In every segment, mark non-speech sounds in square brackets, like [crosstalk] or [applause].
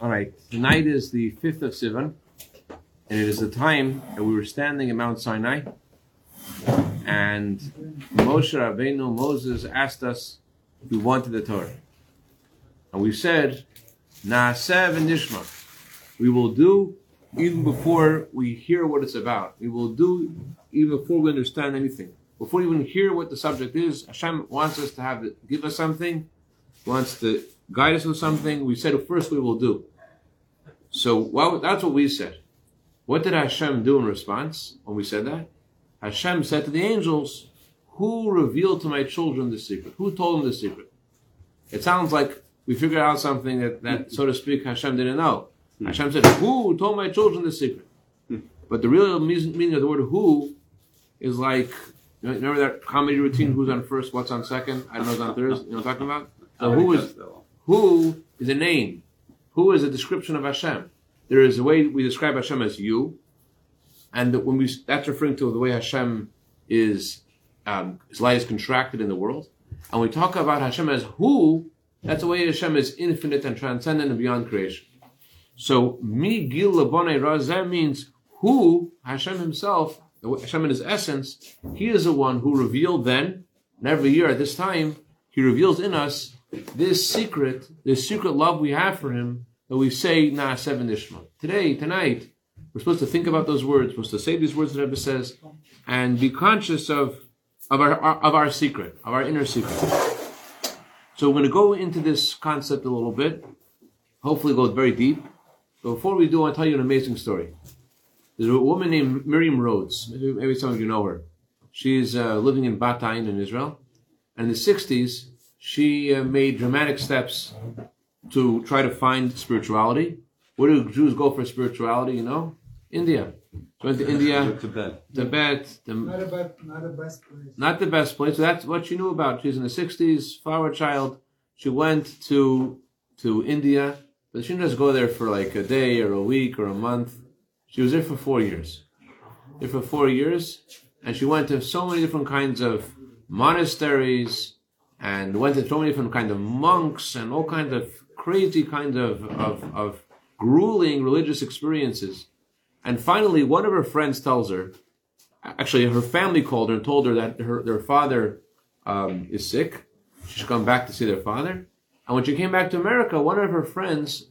All right, tonight is the 5th of Sivan, and it is the time that we were standing at Mount Sinai, and Moshe Rabbeinu, Moses asked us if we wanted the Torah. And we said, Na'aseh v'nishma. We will do even before we hear what it's about. We will do even before we understand anything. Before we even hear what the subject is, Hashem wants us to have it, give us something, wants to guide us with something. We said first we will do. So well, that's what we said. What did Hashem do in response when we said that? Hashem said to the angels, Who revealed to my children the secret? Who told them the secret? It sounds like we figured out something that, that so to speak, Hashem didn't know. Hashem said, Who told my children the secret? But the real meaning of the word who is like, you know, remember that comedy routine, who's on first, what's on second? I don't know who's on third. You know what I'm talking about? So who is, who is a name? Who is a description of Hashem? There is a way we describe Hashem as you, and when we that's referring to the way Hashem is um, his light is contracted in the world. And we talk about Hashem as who, that's the way Hashem is infinite and transcendent and beyond creation. So mi gil labone razem means who Hashem himself, Hashem in his essence, he is the one who revealed then, and every year at this time, he reveals in us this secret, this secret love we have for him, that we say na'aseh v'nishma. Today, tonight, we're supposed to think about those words, we're supposed to say these words that Rebbe says, and be conscious of of our, of our secret, of our inner secret. So we're going to go into this concept a little bit. Hopefully, go very deep. But before we do, I want to tell you an amazing story. There's a woman named Miriam Rhodes. Maybe, maybe some of you know her. She's uh, living in Bat Ayin in Israel. And in the 60s, she uh, made dramatic steps to try to find spirituality. Where do Jews go for spirituality, you know? India. So went to India, Tibet. Tibet, the, Not a bad, not a best place. not the best place. So that's what she knew about. She's in the 60s, flower child. She went to to India, but she didn't just go there for like a day or a week or a month. She was there for four years. There for four years, and she went to so many different kinds of monasteries and went to so many different kinds of monks and all kinds of crazy kinds of, of, of grueling religious experiences. And finally, one of her friends tells her, actually, her family called her and told her that her, their father um, is sick. She should come back to see their father. And when she came back to America, one of her friends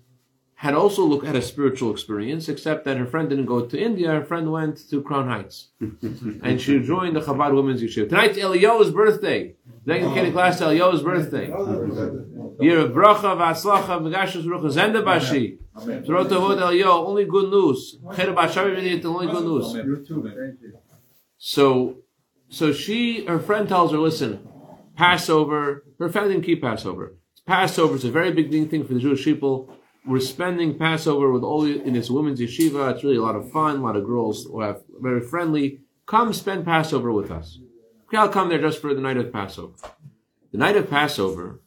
had also looked at a spiritual experience, except that her friend didn't go to India. Her friend went to Crown Heights, [laughs] and she joined the Chabad Women's Yeshiva. Tonight's Eliyahu's birthday. Second Kenny class Eliyahu's birthday. Year of bracha v'aslacha v'gashus rucha zenda bashi. Zrot avod Eliyahu. Only good news. Cheder b'ashavi v'nit. Only good news. So, so she, her friend tells her, listen, Passover, her family didn't keep Passover. Passover is a very big thing for the Jewish people. We're spending Passover with all in this women's yeshiva. It's really a lot of fun. A lot of girls who are very friendly. Come spend Passover with us. Okay, I'll come there just for the night of Passover. The night of Passover,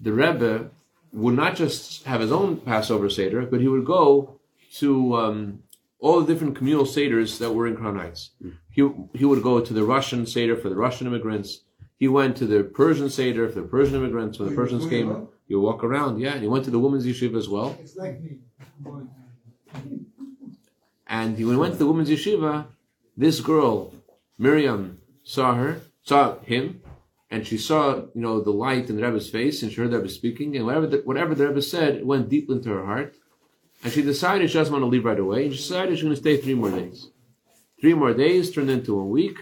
the Rebbe would not just have his own Passover Seder, but he would go to um, all the different communal Seders that were in Crown Heights. He, he would go to the Russian Seder for the Russian immigrants. He went to the Persian Seder for the Persian immigrants. When the Persians came, you walk around, yeah. And he went to the women's yeshiva as well. It's like me. And he, when he went to the women's yeshiva, this girl, Miriam, saw her, saw him, and she saw, you know, the light in the Rebbe's face, and she heard the Rebbe speaking, and whatever the, whatever the Rebbe said, it went deep into her heart. And she decided she doesn't want to leave right away, and she decided she's going to stay three more days. Three more days turned into a week,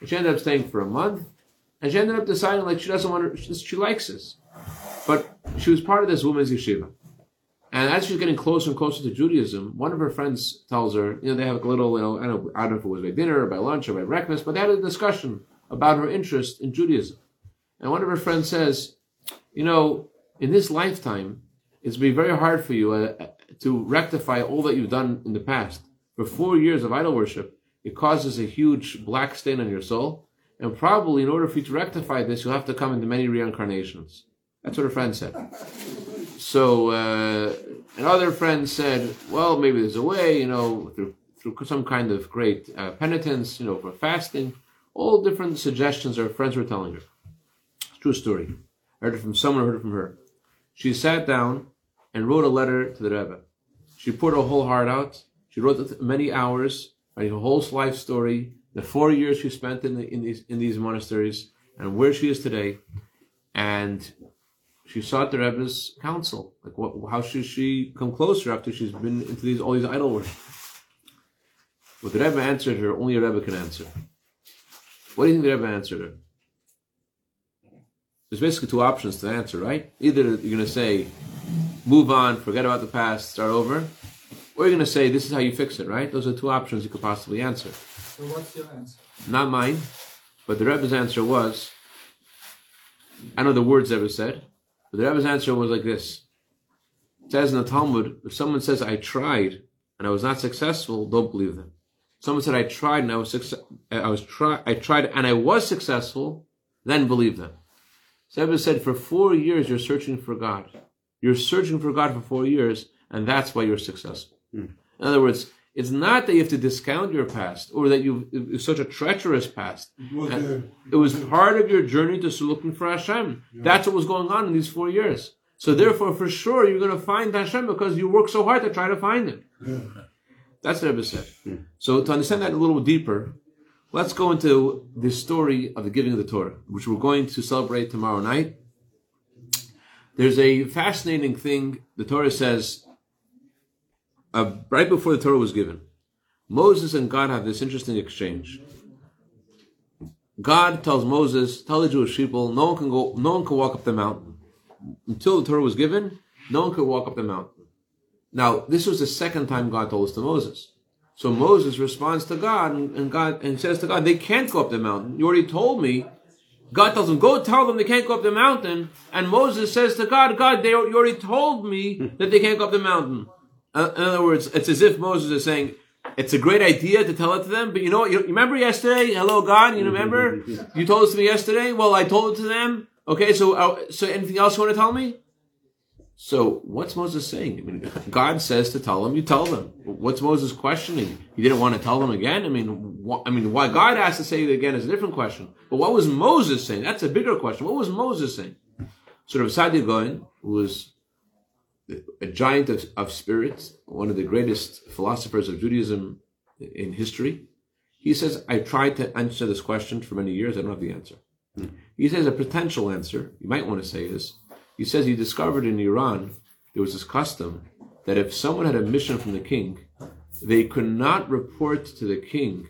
and she ended up staying for a month, and she ended up deciding like she doesn't want to, she, likes this. But she was part of this woman's yeshiva. And as she's getting closer and closer to Judaism, one of her friends tells her, you know, they have a little, you know, I don't know, I don't know if it was by dinner or by lunch or by breakfast, but they had a discussion about her interest in Judaism. And one of her friends says, you know, in this lifetime, it's be very hard for you uh, to rectify all that you've done in the past. For four years of idol worship, it causes a huge black stain on your soul. And probably in order for you to rectify this, you'll have to come into many reincarnations. That's what a friend said. So, uh, another friend said, well, maybe there's a way, you know, through, through some kind of great uh, penitence, you know, for fasting. All different suggestions our friends were telling her. It's true story. I heard it from someone, I heard it from her. She sat down and wrote a letter to the Rebbe. She poured her whole heart out. She wrote many hours, writing her whole life story, the four years she spent in, the, in these in these monasteries, and where she is today. And she sought the Rebbe's counsel. Like, what, how should she come closer after she's been into these all these idol worship? What the Rebbe answered her, only a Rebbe can answer. What do you think the Rebbe answered her? There's basically two options to answer, right? Either you're going to say, move on, forget about the past, start over, or you're going to say, this is how you fix it, right? Those are two options you could possibly answer. So what's your answer? Not mine, but the Rebbe's answer was, I know the words Rebbe said, but the Rebbe's answer was like this. It says in the Talmud, if someone says, I tried and I was not successful, don't believe them. Someone said, I tried and I was success- I was try- I tried and I was successful, then believe them. So Rebbe said, for four years you're searching for God. You're searching for God for four years, and that's why you're successful. Hmm. In other words, it's not that you have to discount your past or that you've such a treacherous past. And It was part of your journey to looking for Hashem. That's what was going on in these four years. So therefore, for sure, you're going to find Hashem because you work so hard to try to find Him. That's what Rebbe said. So to understand that a little deeper, let's go into the story of the giving of the Torah, which we're going to celebrate tomorrow night. There's a fascinating thing. The Torah says, uh, right before the Torah was given, Moses and God have this interesting exchange. God tells Moses, tell the Jewish people, no one can go, no one can walk up the mountain. Until the Torah was given, no one could walk up the mountain. Now, this was the second time God told this to Moses. So Moses responds to God and, and God and says to God, they can't go up the mountain. You already told me. God tells him, go tell them they can't go up the mountain. And Moses says to God, God, they, you already told me that they can't go up the mountain. In other words, it's as if Moses is saying, it's a great idea to tell it to them, but you know what? You, remember yesterday? Hello, God. You remember? [laughs] you told us to me yesterday. Well, I told it to them. Okay, so uh, so anything else you want to tell me? So what's Moses saying? I mean, God says to tell them, you tell them. What's Moses questioning? He didn't want to tell them again. I mean, wh- I mean, why God has to say it again is a different question. But what was Moses saying? That's a bigger question. What was Moses saying? So Rav Saadia Gaon, who was a giant of, of spirits, one of the greatest philosophers of Judaism in history, he says, I tried to answer this question for many years. I don't have the answer. Hmm. He says a potential answer, you might want to say is, he says he discovered in Iran there was this custom that if someone had a mission from the king, they could not report to the king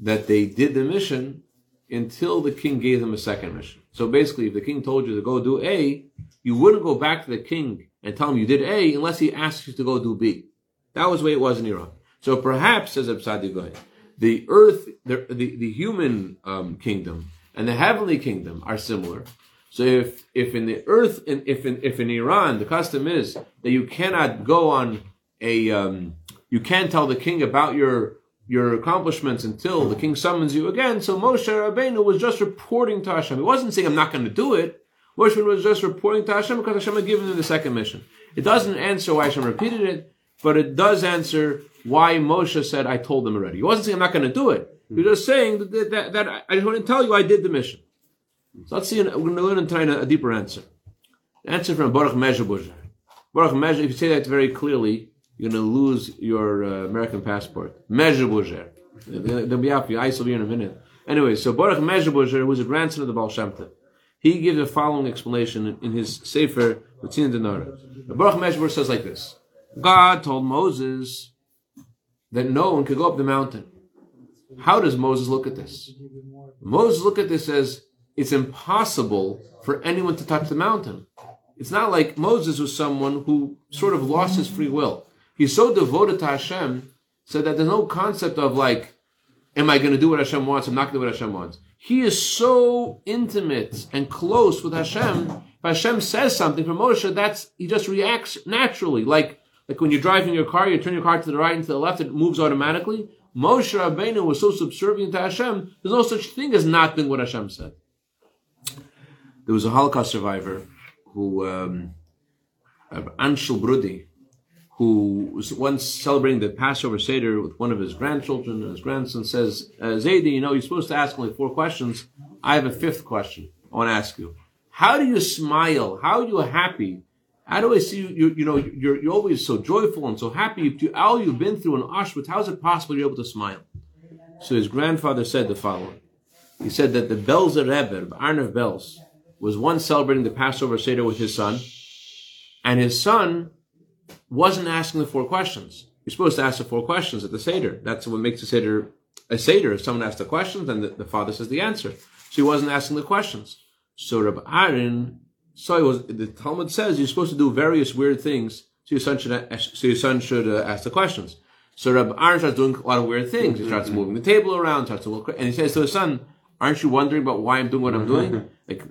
that they did the mission until the king gave them a second mission. So basically, if the king told you to go do A, you wouldn't go back to the king and tell him you did A unless he asks you to go do B. That was the way it was in Iran. So perhaps, says Rav Saadia Gaon, the earth, the, the, the human um, kingdom and the heavenly kingdom are similar. So if if in the earth, in, if in if in Iran the custom is that you cannot go on a, um, you can't tell the king about your your accomplishments until the king summons you again. So Moshe Rabbeinu was just reporting to Hashem. He wasn't saying I'm not going to do it. Moshe was just reporting to Hashem because Hashem had given him the second mission. It doesn't answer why Hashem repeated it, but it does answer why Moshe said I told them already. He wasn't saying I'm not going to do it. He was just saying that, that, that, that I just want to tell you I did the mission. So let's see, we're going to learn and try a, a deeper answer. Answer from Baruch Mezhebuzer. Baruch Mezhe, if you say that very clearly, you're going to lose your uh, American passport. Mezhebuzer. They'll be after you. I will be in a minute. Anyway, so Baruch Mezhebuzer was a grandson of the Baal Shem Tov. He gives the following explanation in, his Sefer, Tzin Denara. The Baruch Mezhebuzer says like this. God told Moses that no one could go up the mountain. How does Moses look at this? Moses look at this as it's impossible for anyone to touch the mountain. It's not like Moses was someone who sort of lost his free will. He's so devoted to Hashem, so that there's no concept of like, am I going to do what Hashem wants? I'm not going to do what Hashem wants. He is so intimate and close with Hashem. If Hashem says something for Moshe, that's he just reacts naturally. Like like when you're driving your car, you turn your car to the right and to the left, it moves automatically. Moshe Rabbeinu was so subservient to Hashem, there's no such thing as not doing what Hashem said. There was a Holocaust survivor who, um, Anshel Brudi, who was once celebrating the Passover Seder with one of his grandchildren, and his grandson says, uh, Zaidi, you know, you're supposed to ask only four questions. I have a fifth question I want to ask you. How do you smile? How are you happy How do I see you? You, know, you're, you're always so joyful and so happy. You, all you've been through in Auschwitz, how is it possible you're able to smile? So his grandfather said the following. He said that the Belzer Rebbe, Arnav Belz, was once celebrating the Passover Seder with his son, and his son wasn't asking the four questions. You're supposed to ask the four questions at the Seder. That's what makes the Seder a Seder. If someone asks the questions, then the, the father says the answer. So he wasn't asking the questions. So Rabbi Aaron, so he was, the Talmud says you're supposed to do various weird things so your son should, so your son should uh, ask the questions. So Rabbi Aaron starts doing a lot of weird things. He starts moving the table around, starts to look, and he says to his son, aren't you wondering about why I'm doing what I'm doing? [laughs] Like,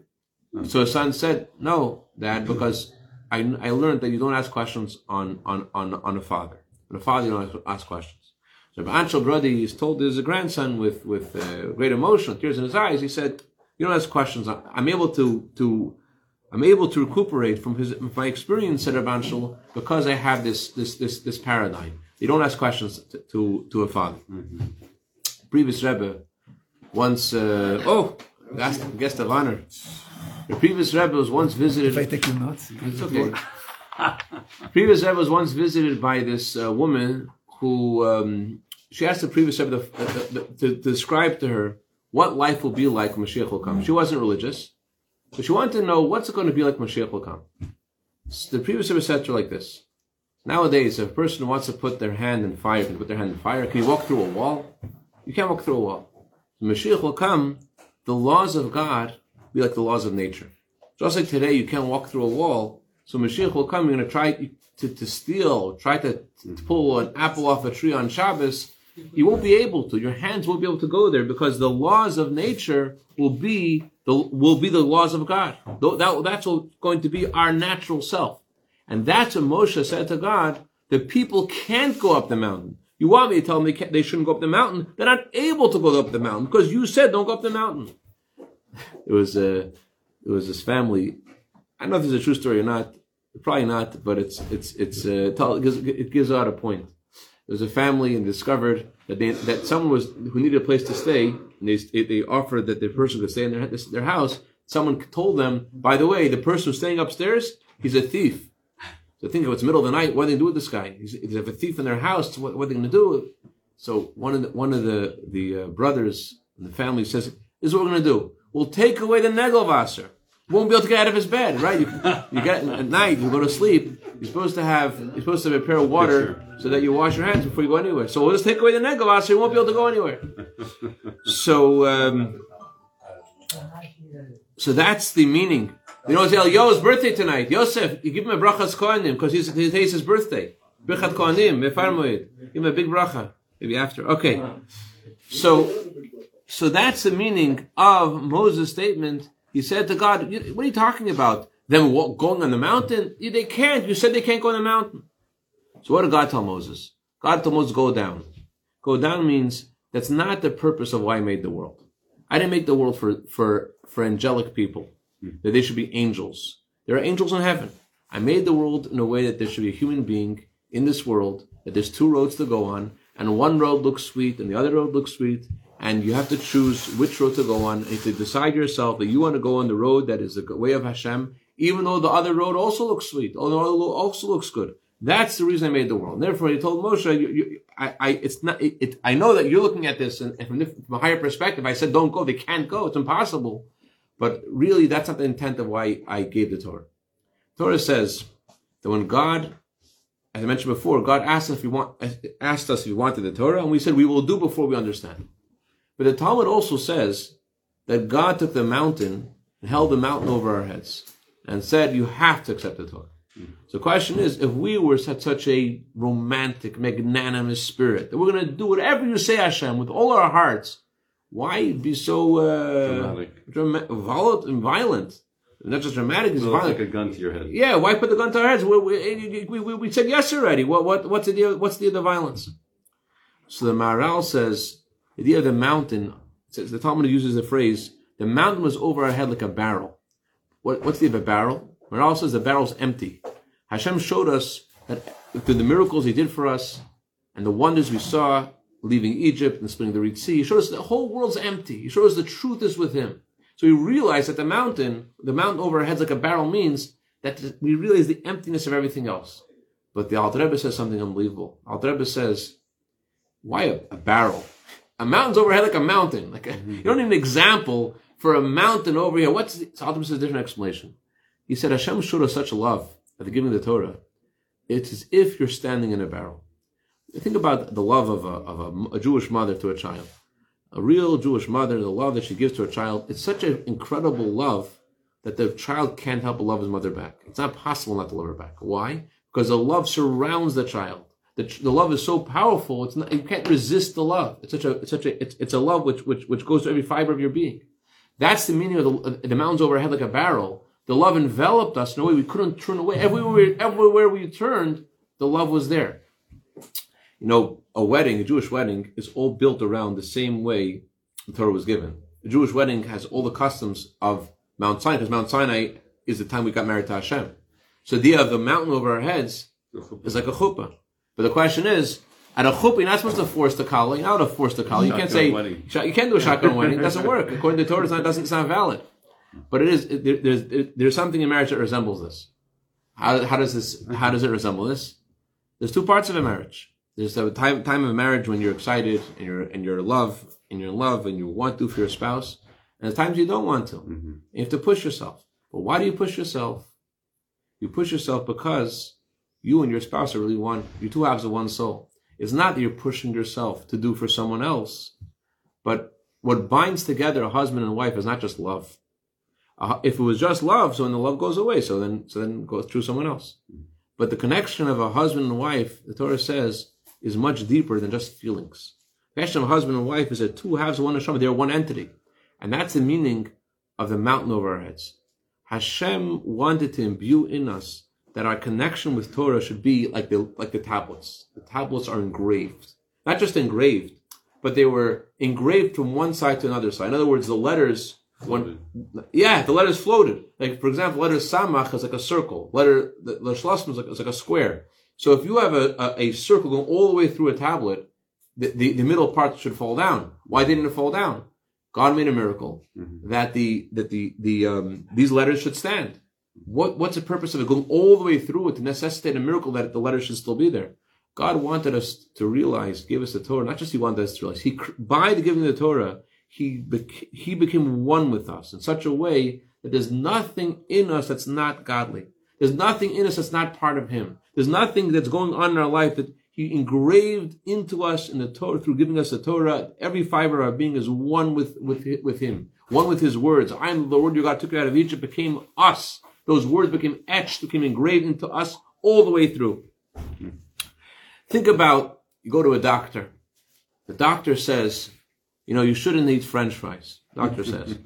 so his son said, no, dad, because I, I learned that you don't ask questions on, on, on, on a father. On a father, you don't ask, ask questions. So Anshel Brody is told there's a grandson with, with uh, great emotion, tears in his eyes. He said, you don't ask questions. I'm able to, to, I'm able to recuperate from his, my experience, said Anshel, because I have this, this, this, this paradigm. You don't ask questions to, to, to a father. Mm-hmm. Previous Rebbe once, uh, oh, guest, guest of honor. The previous Rebbe was once visited. If I take it's okay. [laughs] previous Rebbe was once visited by this uh, woman who um, she asked the previous Rebbe to, to, to, describe to her what life will be like when Mashiach will come. She wasn't religious, but she wanted to know what's it going to be like when Mashiach will come. So the previous Rebbe said to her like this: Nowadays, if a person wants to put their hand in fire, can put their hand in fire. Can you walk through a wall? You can't walk through a wall. When Mashiach will come, the laws of God be like the laws of nature. Just like today, you can't walk through a wall. So Mashiach will come. You're going to try to, to steal, try to, to pull an apple off a tree on Shabbos. You won't be able to. Your hands won't be able to go there because the laws of nature will be the will be the laws of God. That, that's going to be our natural self, and that's what Moshe said to God. The people can't go up the mountain. You want me to tell them they, they shouldn't go up the mountain? They're not able to go up the mountain because you said don't go up the mountain. It was a, it was this family. I don't know if it's a true story or not. Probably not, but it's it's it's uh, it gives, it gives out a point. There was a family and discovered that they, that someone was who needed a place to stay, and they they offered that the person could stay in their their house. Someone told them, by the way, the person staying upstairs, he's a thief. So think of it's middle of the night. What are they going to do with this guy? He's, they have a thief in their house. What, what are they going to do? So one of the, one of the, the uh, brothers in the family says, "This is what we're going to do. We'll take away the negelvasser. Won't be able to get out of his bed, right? You, you get at night, you go to sleep. You're supposed to have you're supposed to have a pair of water so that you wash your hands before you go anywhere. So we'll just take away the negelvasser. You won't be able to go anywhere. [laughs] So um, so that's the meaning you know, it's Eliyahu's birthday tonight. Yosef, you give him a brachas kohanim because he's today's his birthday. Birchat kohanim, mefarmoid. Give him a big bracha. Maybe after. Okay. So, so that's the meaning of Moses' statement. He said to God, "What are you talking about? Them going on the mountain? They can't. You said they can't go on the mountain." So what did God tell Moses? God told Moses, "Go down." Go down means that's not the purpose of why I made the world. I didn't make the world for for for angelic people that they should be angels. There are angels in heaven. I made the world in a way that there should be a human being in this world, that there's two roads to go on, and one road looks sweet and the other road looks sweet, and you have to choose which road to go on. And to decide yourself that you want to go on the road that is the way of Hashem, even though the other road also looks sweet, although also looks good. That's the reason I made the world. Therefore, he told Moshe, you, you, I, I, it's not, it, it, I know that you're looking at this and, and from, from a higher perspective. I said, don't go. They can't go. It's impossible. But really, that's not the intent of why I gave the Torah. Torah says that when God, as I mentioned before, God asked us if we want, asked us if we wanted the Torah, and we said we will do before we understand. But the Talmud also says that God took the mountain and held the mountain over our heads and said, "You have to accept the Torah." So the question is, if we were such, such a romantic, magnanimous spirit, that we're going to do whatever you say, Hashem, with all our hearts, why be so uh, dramatic, violent and violent? Not just dramatic, it's violent. like a gun to your head. Yeah, why put the gun to our heads? We, we, we, we said yes already. What, what, what's the deal? What's the, the violence? So the Maharal says the idea of the mountain. Says the Talmud uses the phrase the mountain was over our head like a barrel. What, what's the idea of a barrel? Maharal says the barrel's empty. Hashem showed us that through the miracles He did for us and the wonders we saw, leaving Egypt and splitting the Red Sea. He showed us the whole world's empty. He showed us the truth is with him. So we realized that the mountain, the mountain over our heads like a barrel means that we realize the emptiness of everything else. But the Alter Rebbe says something unbelievable. Alter Rebbe says, why a, a barrel? A mountain's overhead like a mountain. Like a, [laughs] mm-hmm. you don't need an example for a mountain over here. What's the, so says a different explanation. He said Hashem showed us such love at the giving of the Torah. It's as if you're standing in a barrel. Think about the love of a, of a, a Jewish mother to a child. A real Jewish mother, the love that she gives to her child, it's such an incredible love that the child can't help but love his mother back. It's not possible not to love her back. Why? Because the love surrounds the child. The, the love is so powerful, it's not, you can't resist the love. It's such a, it's such a, it's, it's a love which, which, which goes to every fiber of your being. That's the meaning of the, the mountains overhead like a barrel. The love enveloped us in a way we couldn't turn away. Everywhere, everywhere we turned, the love was there. You know, a wedding, a Jewish wedding, is all built around the same way the Torah was given. A Jewish wedding has all the customs of Mount Sinai, because Mount Sinai is the time we got married to Hashem. So the idea of the mountain over our heads is like a chuppah. But the question is, at a chuppah, you're not supposed to force the kala. You're not to force the kala. You can't say wedding. you can't do a shotgun wedding. It doesn't work according to the Torah. It's not, doesn't sound valid. But it is. It, there, there's it, there's something in marriage that resembles this. How, how does this? How does it resemble this? There's two parts of a marriage. There's the time time of marriage when you're excited and you're and you're in love and you're in love and you want to for your spouse, and the times you don't want to. Mm-hmm. You have to push yourself. But why do you push yourself? You push yourself because you and your spouse are really one. You two halves of one soul. It's not that you're pushing yourself to do for someone else, but what binds together a husband and wife is not just love. Uh, if it was just love, so then the love goes away. So then, so then goes through someone else. But the connection of a husband and wife, the Torah says, is much deeper than just feelings. The connection of husband and wife is that two halves of one neshama. They're one entity, and that's the meaning of the mountain over our heads. Hashem wanted to imbue in us that our connection with Torah should be like the like the tablets. The tablets are engraved, not just engraved, but they were engraved from one side to another side. In other words, the letters one, yeah, the letters floated. Like for example, letter samach is like a circle. Letter the, is like, is like a square. So if you have a, a, a circle going all the way through a tablet, the, the, the middle part should fall down. Why didn't it fall down? God made a miracle that the that the the um, these letters should stand. What what's the purpose of it going all the way through it to necessitate a miracle that the letter should still be there? God wanted us to realize, give us the Torah. Not just He wanted us to realize. He by the giving of the Torah, He bec- He became one with us in such a way that there's nothing in us that's not godly. There's nothing in us that's not part of Him. There's nothing that's going on in our life that He engraved into us in the Torah through giving us the Torah. Every fiber of our being is one with with with Him, one with His words. I am the Lord your God took you out of Egypt, became us. Those words became etched, became engraved into us all the way through. Think about you go to a doctor. The doctor says, you know, you shouldn't eat French fries. Doctor says.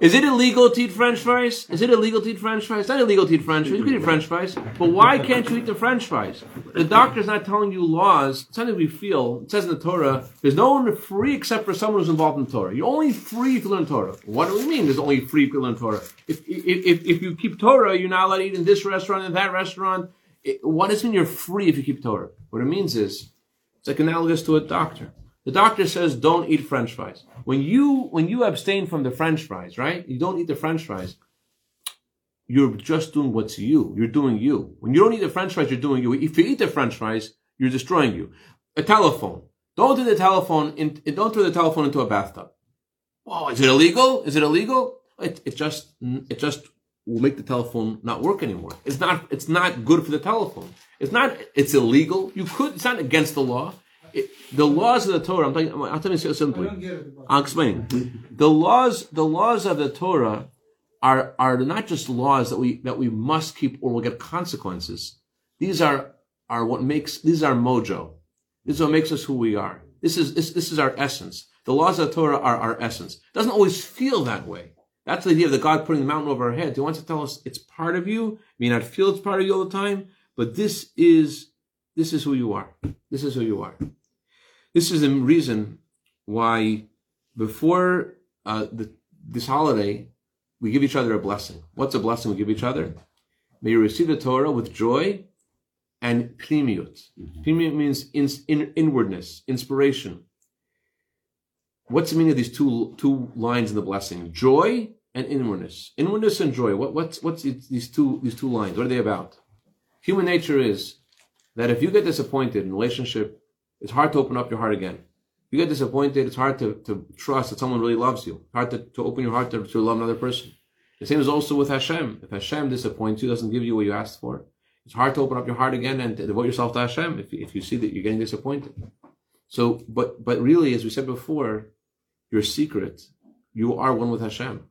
Is it illegal to eat French fries? Is it illegal to eat French fries? It's not illegal to eat French fries. You can eat French fries. But why can't you eat the French fries? The doctor's not telling you laws. It's something we feel. It says in the Torah, there's no one free except for someone who's involved in the Torah. You're only free to learn Torah. What do we mean there's only free to learn Torah? If, if, if, you keep Torah, you're not allowed to eat in this restaurant and that restaurant. It, what does mean you're free if you keep Torah? What it means is, it's like analogous to a doctor. The doctor says don't eat French fries. When you when you abstain from the French fries, right? You don't eat the French fries. You're just doing what's you. You're doing you. When you don't eat the French fries, you're doing you. If you eat the French fries, you're destroying you. A telephone. Don't do the telephone in, don't throw the telephone into a bathtub. Oh, is it illegal? Is it illegal? It, it just it just will make the telephone not work anymore. It's not it's not good for the telephone. It's not it's illegal. You could it's not against the law. It, the laws of the Torah. I'm talking. I'll tell you simply. don't get it. About I'll explain. The laws, the laws of the Torah are, are not just laws that we, that we must keep or will get consequences. These are, are what makes, these are mojo. This is what makes us who we are. This is, this, this is our essence. The laws of the Torah are our essence. It doesn't always feel that way. That's the idea of the God putting the mountain over our head. He wants to tell us it's part of you. You may not feel it's part of you all the time, but this is, this is who you are. This is who you are. This is the reason why before uh, the, this holiday, we give each other a blessing. What's a blessing we give each other? May you receive the Torah with joy and pnimiut. Pnimiut means in, in, inwardness, inspiration. What's the meaning of these two, two lines in the blessing? Joy and inwardness. Inwardness and joy. What, what's what's these two these two lines? What are they about? Human nature is that if you get disappointed in relationship, it's hard to open up your heart again. You get disappointed, it's hard to, to trust that someone really loves you. Hard to, to open your heart to, to love another person. The same is also with Hashem. If Hashem disappoints you, doesn't give you what you asked for, it's hard to open up your heart again and devote yourself to Hashem if, if you see that you're getting disappointed. So, but but really, as we said before, your secret, you are one with Hashem.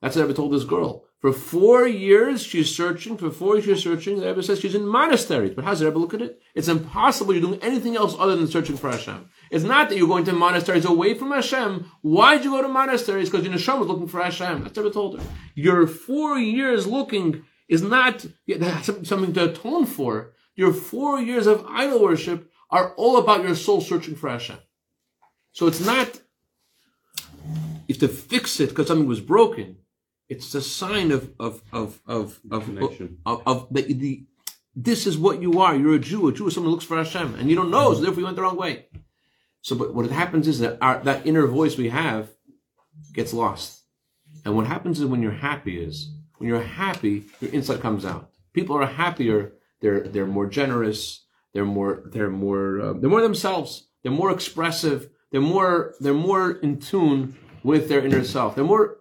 That's what Rebbe told this girl. For four years, she's searching. For four years, she's searching. The Rebbe says she's in monasteries. But how's the Rebbe look at it? It's impossible you're doing anything else other than searching for Hashem. It's not that you're going to monasteries away from Hashem. Why'd you go to monasteries? Because your neshama was looking for Hashem. That's what Rebbe told her. Your four years looking is not something to atone for. Your four years of idol worship are all about your soul searching for Hashem. So it's not if to fix it because something was broken. It's a sign of of of of of Connection. of, of the, the this is what you are. You're a Jew. A Jew is someone who looks for Hashem, and you don't know, so therefore you went the wrong way. So, but what happens is that our, that inner voice we have gets lost, and what happens is when you're happy is when you're happy, your insight comes out. People are happier. They're they're more generous. They're more they're more uh, they're more themselves. They're more expressive. They're more they're more in tune with their inner self. They're more.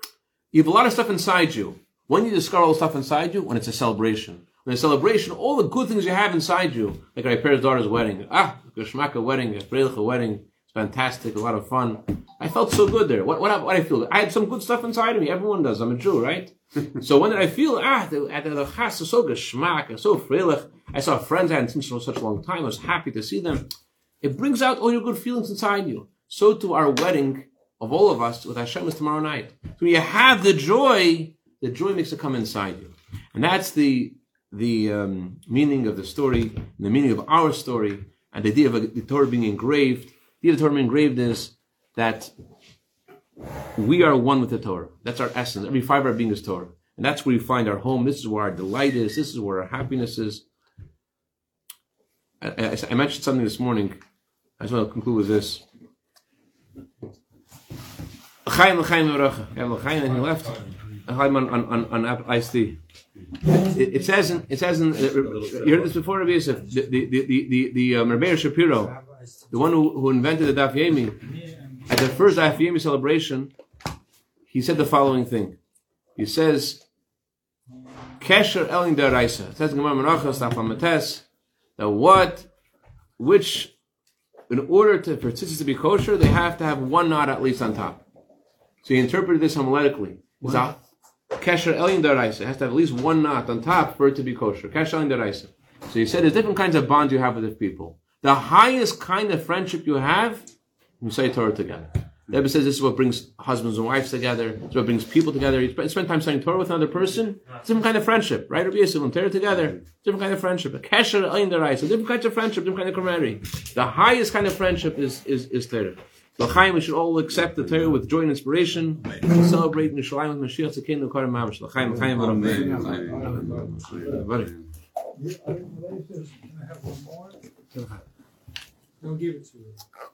You have a lot of stuff inside you. When you discover all the stuff inside you, when it's a celebration. When it's a celebration, all the good things you have inside you, like my parents' daughter's wedding. Ah, Geschmacka wedding, a wedding. It's fantastic, a lot of fun. I felt so good there. What, what, what I feel? I had some good stuff inside of me. Everyone does. I'm a Jew, right? [laughs] so when did I feel, ah, the, at the chas is so geschmack, so freilich. I saw friends I hadn't seen for such a long time. I was happy to see them. It brings out all your good feelings inside you. So to our wedding of all of us with Hashem is tomorrow night. So when you have the joy, the joy makes it come inside you. And that's the the um, meaning of the story, the meaning of our story, and the idea of the Torah being engraved. The idea of the Torah being engraved is that we are one with the Torah. That's our essence. Every fiber of being is Torah. And that's where we find our home. This is where our delight is. This is where our happiness is. I, I, I mentioned something this morning. I just want to conclude with this. Chaim, Chaim, Baruch. Yeah, Chaim, and he left. Chaim on, on, on, on Apple iced. It, it says in, it says in, uh, you heard this before, Rabbi Yosef, the, the, the, the, the, um, Rabbi Shapiro, the one who, who invented the Daf Yomi, at the first Daf Yomi celebration, he said the following thing. He says, Kesher Elin Daraisa. It says in Gemara Menachos, that what, which, in order to, for tzitzis to be kosher, they have to have one knot at least on top. So he interpreted this homiletically. Kesher Elin Daraisa. It has to have at least one knot on top for it to be kosher. Kesher Elin Daraisa. So he said there's different kinds of bonds you have with the people. The highest kind of friendship you have, you say Torah together. The Rebbe says this is what brings husbands and wives together. It's what brings people together. You spend, time studying Torah with another person. It's a different kind of friendship, right? Rabbi Yosef and Torah together. Different kind of friendship. A kesher Elin Daraisa. Different kinds of friendship. Different kind of camaraderie. The highest kind of friendship is is is Torah. L'chaim, we should all accept the Torah with joy and inspiration. Celebrate in Yerushalayim with Mashiach Tzekenu Karim Mamash. L'chaim, l'chaim, v'ram. Buddy. Can I have one more? Don't give it to her.